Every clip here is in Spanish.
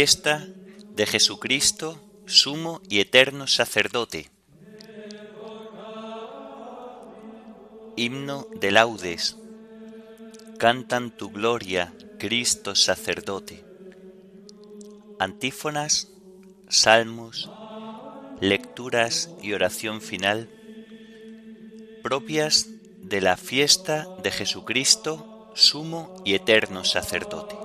Fiesta de Jesucristo, sumo y eterno sacerdote. Himno de laudes. Cantan tu gloria, Cristo sacerdote. Antífonas, salmos, lecturas y oración final propias de la fiesta de Jesucristo, sumo y eterno sacerdote.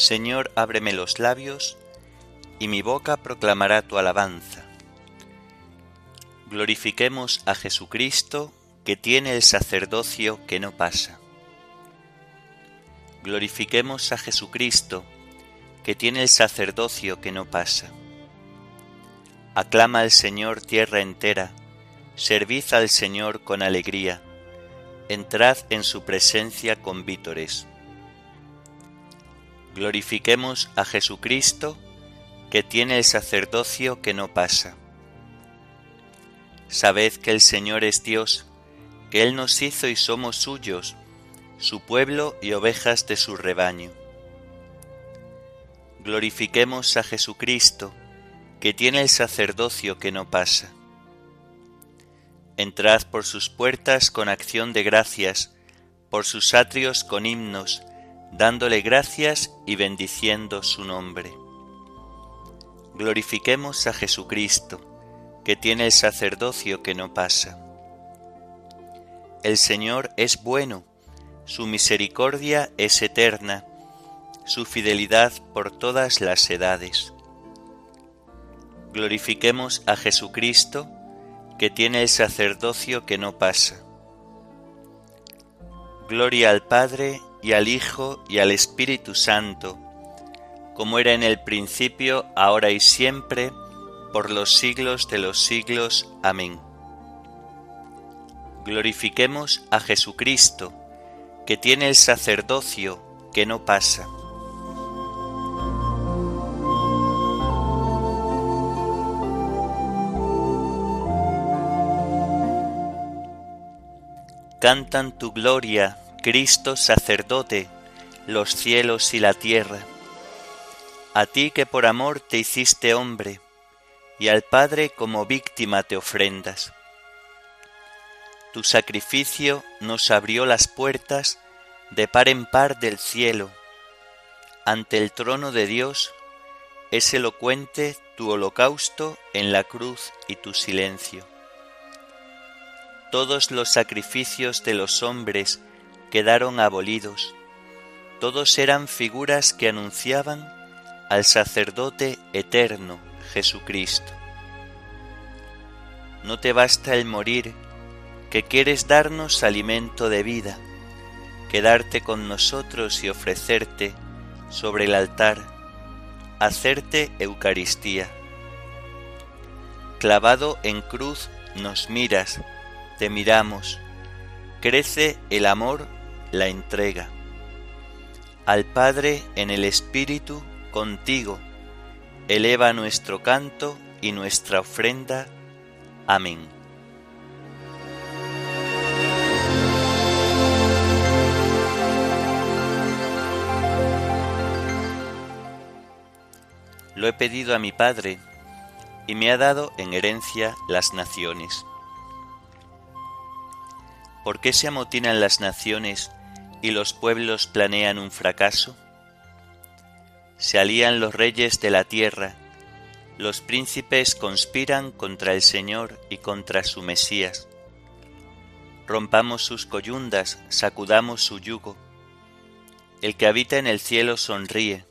Señor, ábreme los labios, y mi boca proclamará tu alabanza. Glorifiquemos a Jesucristo, que tiene el sacerdocio que no pasa. Glorifiquemos a Jesucristo, que tiene el sacerdocio que no pasa. Aclama al Señor tierra entera, servid al Señor con alegría, entrad en su presencia con vítores. Glorifiquemos a Jesucristo, que tiene el sacerdocio que no pasa. Sabed que el Señor es Dios, que Él nos hizo y somos suyos, su pueblo y ovejas de su rebaño. Glorifiquemos a Jesucristo, que tiene el sacerdocio que no pasa. Entrad por sus puertas con acción de gracias, por sus atrios con himnos, dándole gracias y bendiciendo su nombre. Glorifiquemos a Jesucristo, que tiene el sacerdocio que no pasa. El Señor es bueno, su misericordia es eterna, su fidelidad por todas las edades. Glorifiquemos a Jesucristo, que tiene el sacerdocio que no pasa. Gloria al Padre y al Hijo y al Espíritu Santo, como era en el principio, ahora y siempre, por los siglos de los siglos. Amén. Glorifiquemos a Jesucristo, que tiene el sacerdocio que no pasa. Cantan tu gloria, Cristo sacerdote, los cielos y la tierra. A ti que por amor te hiciste hombre, y al Padre como víctima te ofrendas. Tu sacrificio nos abrió las puertas de par en par del cielo. Ante el trono de Dios es elocuente tu holocausto en la cruz y tu silencio. Todos los sacrificios de los hombres quedaron abolidos. Todos eran figuras que anunciaban al sacerdote eterno Jesucristo. No te basta el morir, que quieres darnos alimento de vida, quedarte con nosotros y ofrecerte sobre el altar, hacerte Eucaristía. Clavado en cruz nos miras, te miramos, crece el amor la entrega. Al Padre en el Espíritu contigo, eleva nuestro canto y nuestra ofrenda. Amén. Lo he pedido a mi Padre, y me ha dado en herencia las naciones. ¿Por qué se amotinan las naciones y los pueblos planean un fracaso? Se alían los reyes de la tierra, los príncipes conspiran contra el Señor y contra su Mesías. Rompamos sus coyundas, sacudamos su yugo. El que habita en el cielo sonríe,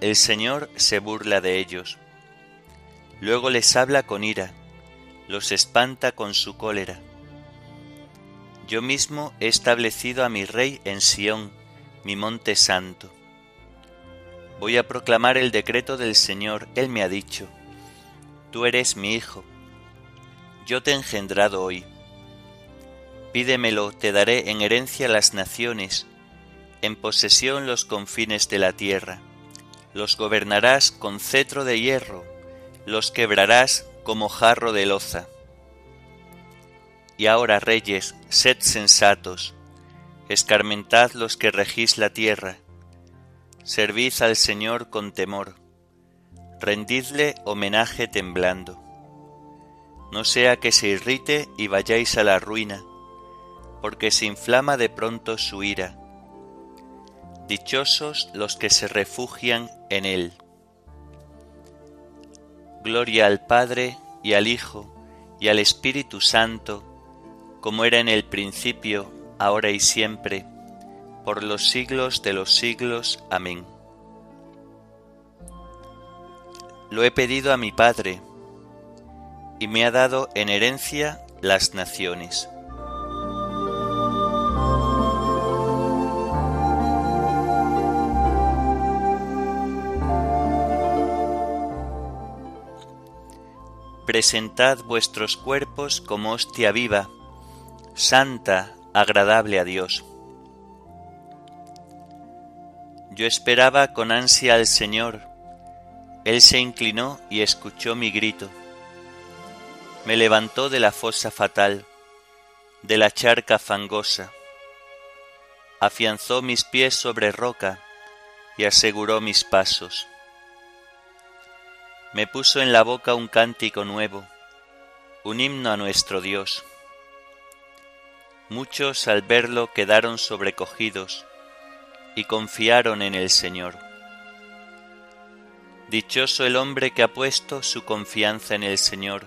el Señor se burla de ellos. Luego les habla con ira, los espanta con su cólera yo mismo he establecido a mi rey en Sión, mi monte santo. Voy a proclamar el decreto del Señor, Él me ha dicho, tú eres mi hijo, yo te he engendrado hoy. Pídemelo, te daré en herencia las naciones, en posesión los confines de la tierra. Los gobernarás con cetro de hierro, los quebrarás como jarro de loza. Y ahora, reyes, sed sensatos, escarmentad los que regís la tierra, servid al Señor con temor, rendidle homenaje temblando. No sea que se irrite y vayáis a la ruina, porque se inflama de pronto su ira. Dichosos los que se refugian en él. Gloria al Padre y al Hijo y al Espíritu Santo, como era en el principio, ahora y siempre, por los siglos de los siglos. Amén. Lo he pedido a mi Padre, y me ha dado en herencia las naciones. presentad vuestros cuerpos como hostia viva, santa, agradable a Dios. Yo esperaba con ansia al Señor, Él se inclinó y escuchó mi grito. Me levantó de la fosa fatal, de la charca fangosa, afianzó mis pies sobre roca y aseguró mis pasos me puso en la boca un cántico nuevo, un himno a nuestro Dios. Muchos al verlo quedaron sobrecogidos y confiaron en el Señor. Dichoso el hombre que ha puesto su confianza en el Señor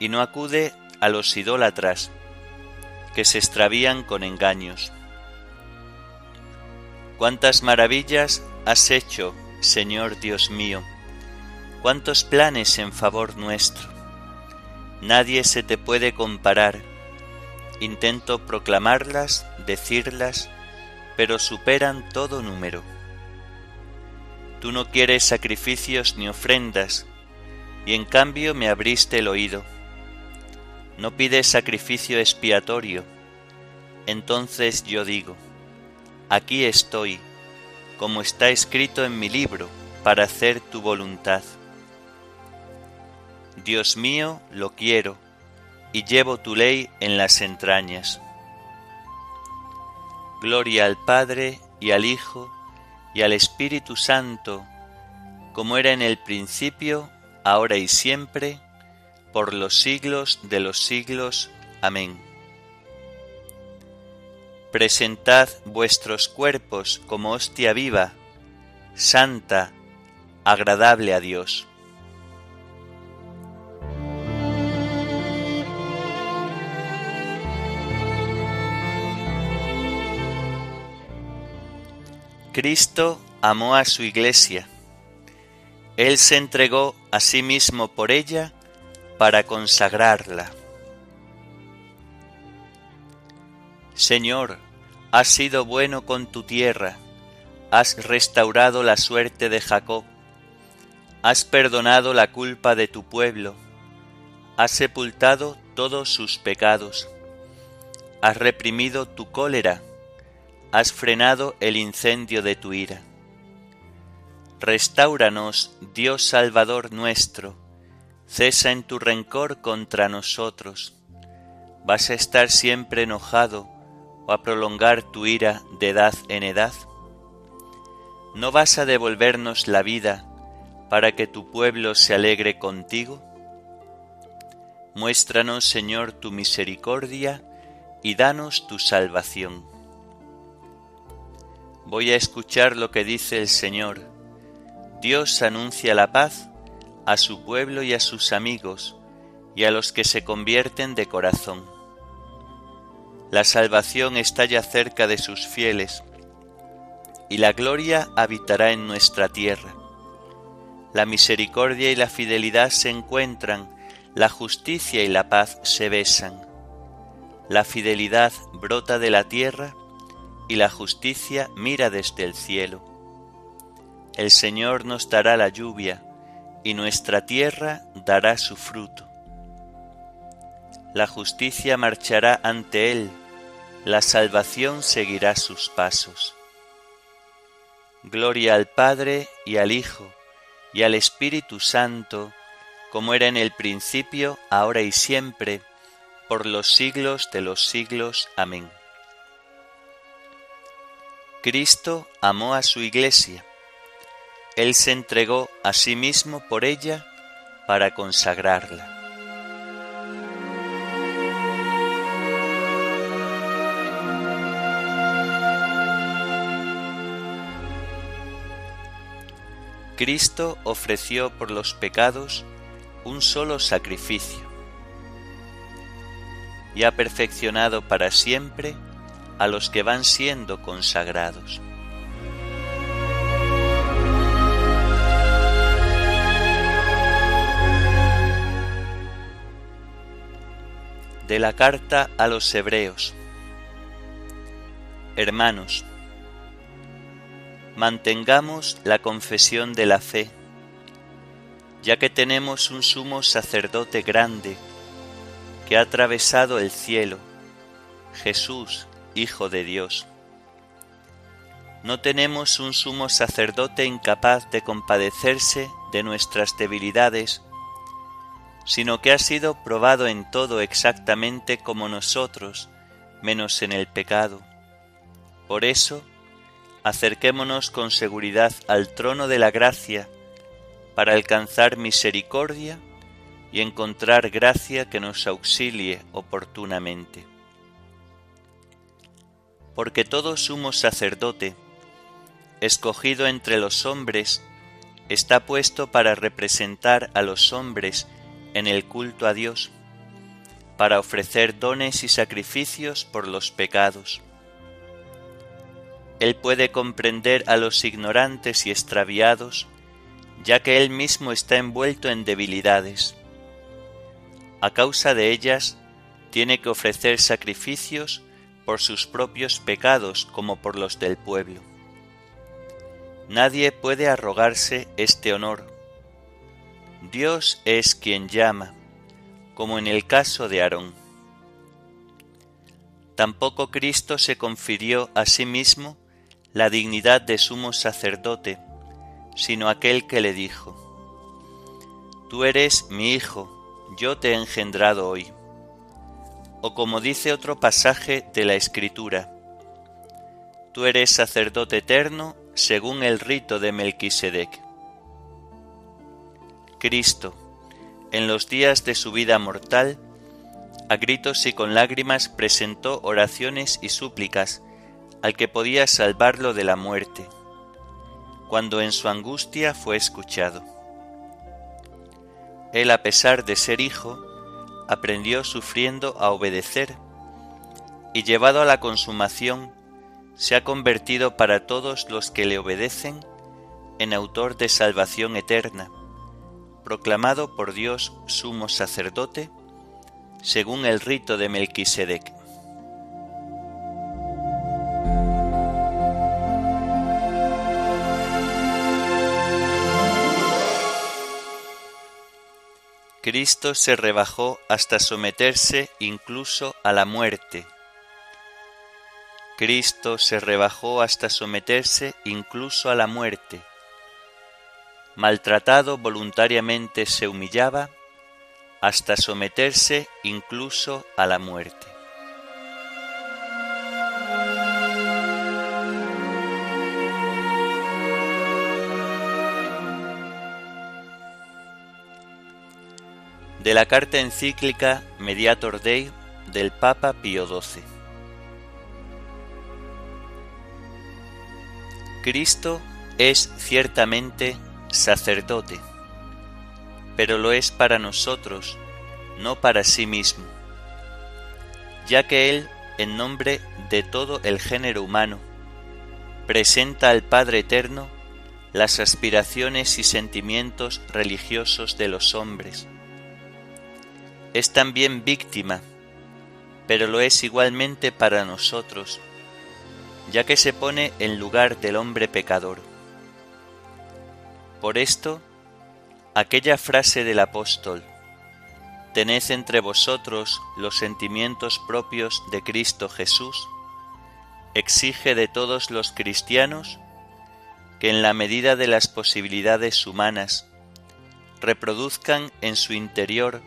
y no acude a los idólatras que se extravían con engaños. Cuántas maravillas has hecho, Señor Dios mío cuántos planes en favor nuestro. Nadie se te puede comparar. Intento proclamarlas, decirlas, pero superan todo número. Tú no quieres sacrificios ni ofrendas, y en cambio me abriste el oído. No pides sacrificio expiatorio. Entonces yo digo, aquí estoy, como está escrito en mi libro, para hacer tu voluntad. Dios mío, lo quiero, y llevo tu ley en las entrañas. Gloria al Padre y al Hijo y al Espíritu Santo, como era en el principio, ahora y siempre, por los siglos de los siglos. Amén. Presentad vuestros cuerpos como hostia viva, santa, agradable a Dios. Cristo amó a su iglesia. Él se entregó a sí mismo por ella para consagrarla. Señor, has sido bueno con tu tierra, has restaurado la suerte de Jacob, has perdonado la culpa de tu pueblo, has sepultado todos sus pecados, has reprimido tu cólera has frenado el incendio de tu ira. Restáuranos, Dios Salvador nuestro, cesa en tu rencor contra nosotros. ¿Vas a estar siempre enojado o a prolongar tu ira de edad en edad? ¿No vas a devolvernos la vida para que tu pueblo se alegre contigo? Muéstranos, Señor, tu misericordia y danos tu salvación Voy a escuchar lo que dice el Señor. Dios anuncia la paz a su pueblo y a sus amigos y a los que se convierten de corazón. La salvación está ya cerca de sus fieles y la gloria habitará en nuestra tierra. La misericordia y la fidelidad se encuentran, la justicia y la paz se besan. La fidelidad brota de la tierra y la justicia mira desde el cielo. El Señor nos dará la lluvia, y nuestra tierra dará su fruto. La justicia marchará ante él, la salvación seguirá sus pasos. Gloria al Padre y al Hijo y al Espíritu Santo, como era en el principio, ahora y siempre, por los siglos de los siglos. Amén. Cristo amó a su iglesia. Él se entregó a sí mismo por ella para consagrarla. Cristo ofreció por los pecados un solo sacrificio y ha perfeccionado para siempre a los que van siendo consagrados. De la carta a los Hebreos Hermanos, mantengamos la confesión de la fe, ya que tenemos un sumo sacerdote grande que ha atravesado el cielo, Jesús, Hijo de Dios. No tenemos un sumo sacerdote incapaz de compadecerse de nuestras debilidades, sino que ha sido probado en todo exactamente como nosotros, menos en el pecado. Por eso, acerquémonos con seguridad al trono de la gracia para alcanzar misericordia y encontrar gracia que nos auxilie oportunamente. Porque todo sumo sacerdote, escogido entre los hombres, está puesto para representar a los hombres en el culto a Dios, para ofrecer dones y sacrificios por los pecados él puede comprender a los ignorantes y extraviados, ya que Él mismo está envuelto en debilidades. A causa de ellas, tiene que ofrecer sacrificios por sus propios pecados como por los del pueblo. Nadie puede arrogarse este honor. Dios es quien llama, como en el caso de Aarón. Tampoco Cristo se confirió a sí mismo la dignidad de sumo sacerdote, sino aquel que le dijo, Tú eres mi hijo, yo te he engendrado hoy. O como dice otro pasaje de la Escritura, Tú eres sacerdote eterno según el rito de Melquisedec. Cristo, en los días de su vida mortal, a gritos y con lágrimas presentó oraciones y súplicas al que podía salvarlo de la muerte, cuando en su angustia fue escuchado. Él, a pesar de ser hijo, aprendió sufriendo a obedecer, y llevado a la consumación, se ha convertido para todos los que le obedecen en autor de salvación eterna, proclamado por Dios sumo sacerdote, según el rito de Melquisedec. Cristo se rebajó hasta someterse incluso a la muerte. Cristo se rebajó hasta someterse incluso a la muerte. Maltratado voluntariamente se humillaba hasta someterse incluso a la muerte. De la carta encíclica Mediator Dei del Papa Pío XII. Cristo es ciertamente sacerdote, pero lo es para nosotros, no para sí mismo, ya que Él, en nombre de todo el género humano, presenta al Padre Eterno las aspiraciones y sentimientos religiosos de los hombres, es también víctima, pero lo es igualmente para nosotros, ya que se pone en lugar del hombre pecador. Por esto, Aquella frase del apóstol, Tened entre vosotros los sentimientos propios de Cristo Jesús, exige de todos los cristianos que en la medida de las posibilidades humanas reproduzcan en su interior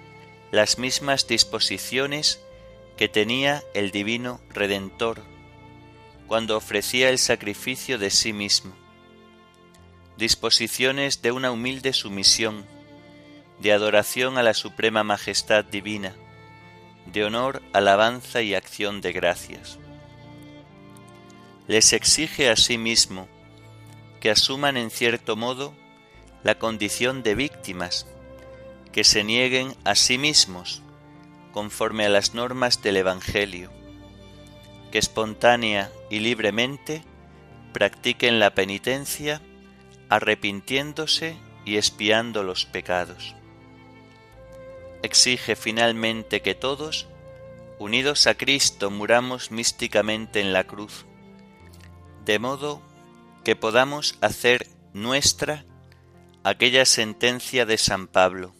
las mismas disposiciones que tenía el Divino Redentor cuando ofrecía el sacrificio de sí mismo, disposiciones de una humilde sumisión, de adoración a la Suprema Majestad Divina, de honor, alabanza y acción de gracias. Les exige a sí mismo que asuman en cierto modo la condición de víctimas, que se nieguen a sí mismos conforme a las normas del Evangelio, que espontánea y libremente practiquen la penitencia arrepintiéndose y espiando los pecados. Exige finalmente que todos, unidos a Cristo, muramos místicamente en la cruz, de modo que podamos hacer nuestra aquella sentencia de San Pablo,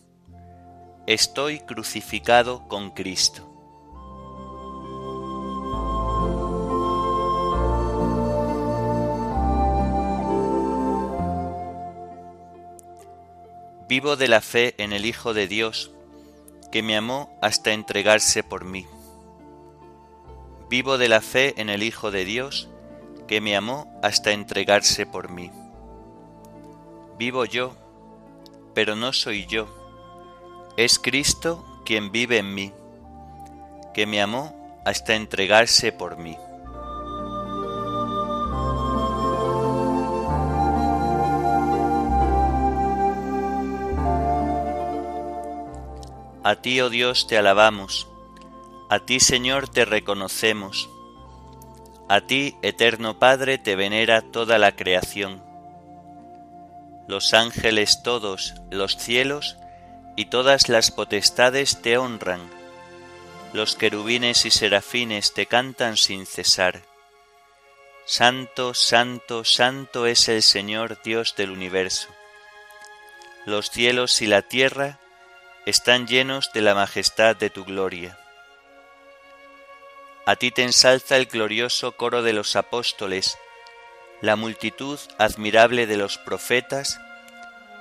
estoy crucificado con Cristo. Vivo de la fe en el Hijo de Dios, que me amó hasta entregarse por mí. Vivo de la fe en el Hijo de Dios, que me amó hasta entregarse por mí. Vivo yo, pero no soy yo. Es Cristo quien vive en mí, que me amó hasta entregarse por mí. A ti, oh Dios, te alabamos, a ti, Señor, te reconocemos, a ti, eterno Padre, te venera toda la creación. Los ángeles todos, los cielos y todas las potestades te honran, los querubines y serafines te cantan sin cesar. Santo, santo, santo es el Señor Dios del universo. Los cielos y la tierra están llenos de la majestad de tu gloria. A ti te ensalza el glorioso coro de los apóstoles, la multitud admirable de los profetas,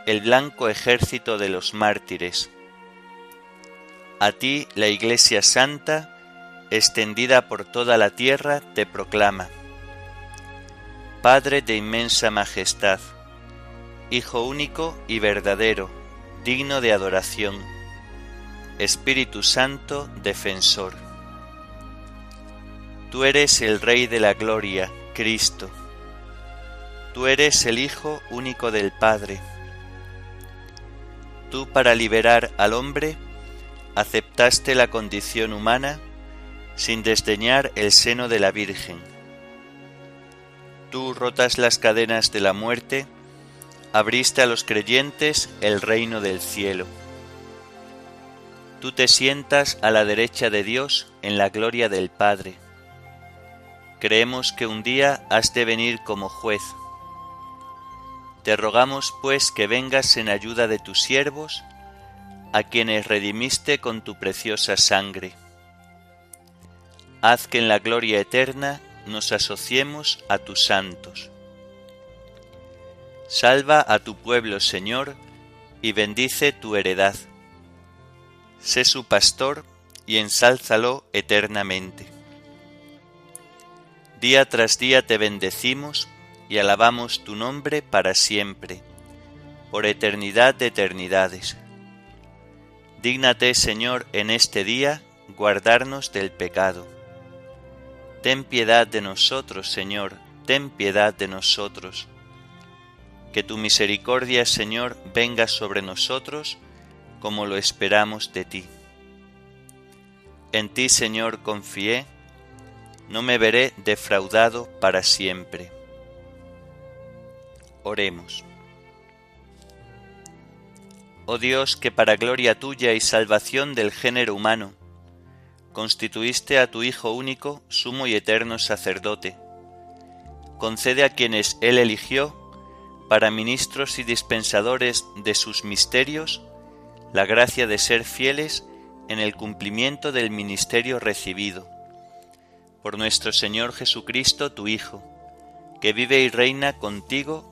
el blanco ejército de los mártires. A ti la Iglesia Santa, extendida por toda la tierra, te proclama. Padre de inmensa majestad, Hijo único y verdadero, digno de adoración, Espíritu Santo, defensor. Tú eres el Rey de la Gloria, Cristo Tú eres el Hijo único del Padre. Tú para liberar al hombre aceptaste la condición humana sin desdeñar el seno de la Virgen. Tú rotas las cadenas de la muerte, abriste a los creyentes el reino del cielo. Tú te sientas a la derecha de Dios en la gloria del Padre. Creemos que un día has de venir como juez te rogamos pues que vengas en ayuda de tus siervos, a quienes redimiste con tu preciosa sangre. Haz que en la gloria eterna nos asociemos a tus santos. Salva a tu pueblo, Señor, y bendice tu heredad. Sé su pastor y ensálzalo eternamente. Día tras día te bendecimos y alabamos tu nombre para siempre, por eternidad de eternidades. Dígnate, Señor, en este día guardarnos del pecado. Ten piedad de nosotros, Señor, ten piedad de nosotros. Que tu misericordia, Señor, venga sobre nosotros como lo esperamos de ti. En ti, Señor, confié, no me veré defraudado para siempre. Oremos. Oh Dios, que para gloria tuya y salvación del género humano, constituiste a tu Hijo único, sumo y eterno sacerdote, concede a quienes Él eligió para ministros y dispensadores de sus misterios la gracia de ser fieles en el cumplimiento del ministerio recibido. Por nuestro Señor Jesucristo, tu Hijo, que vive y reina contigo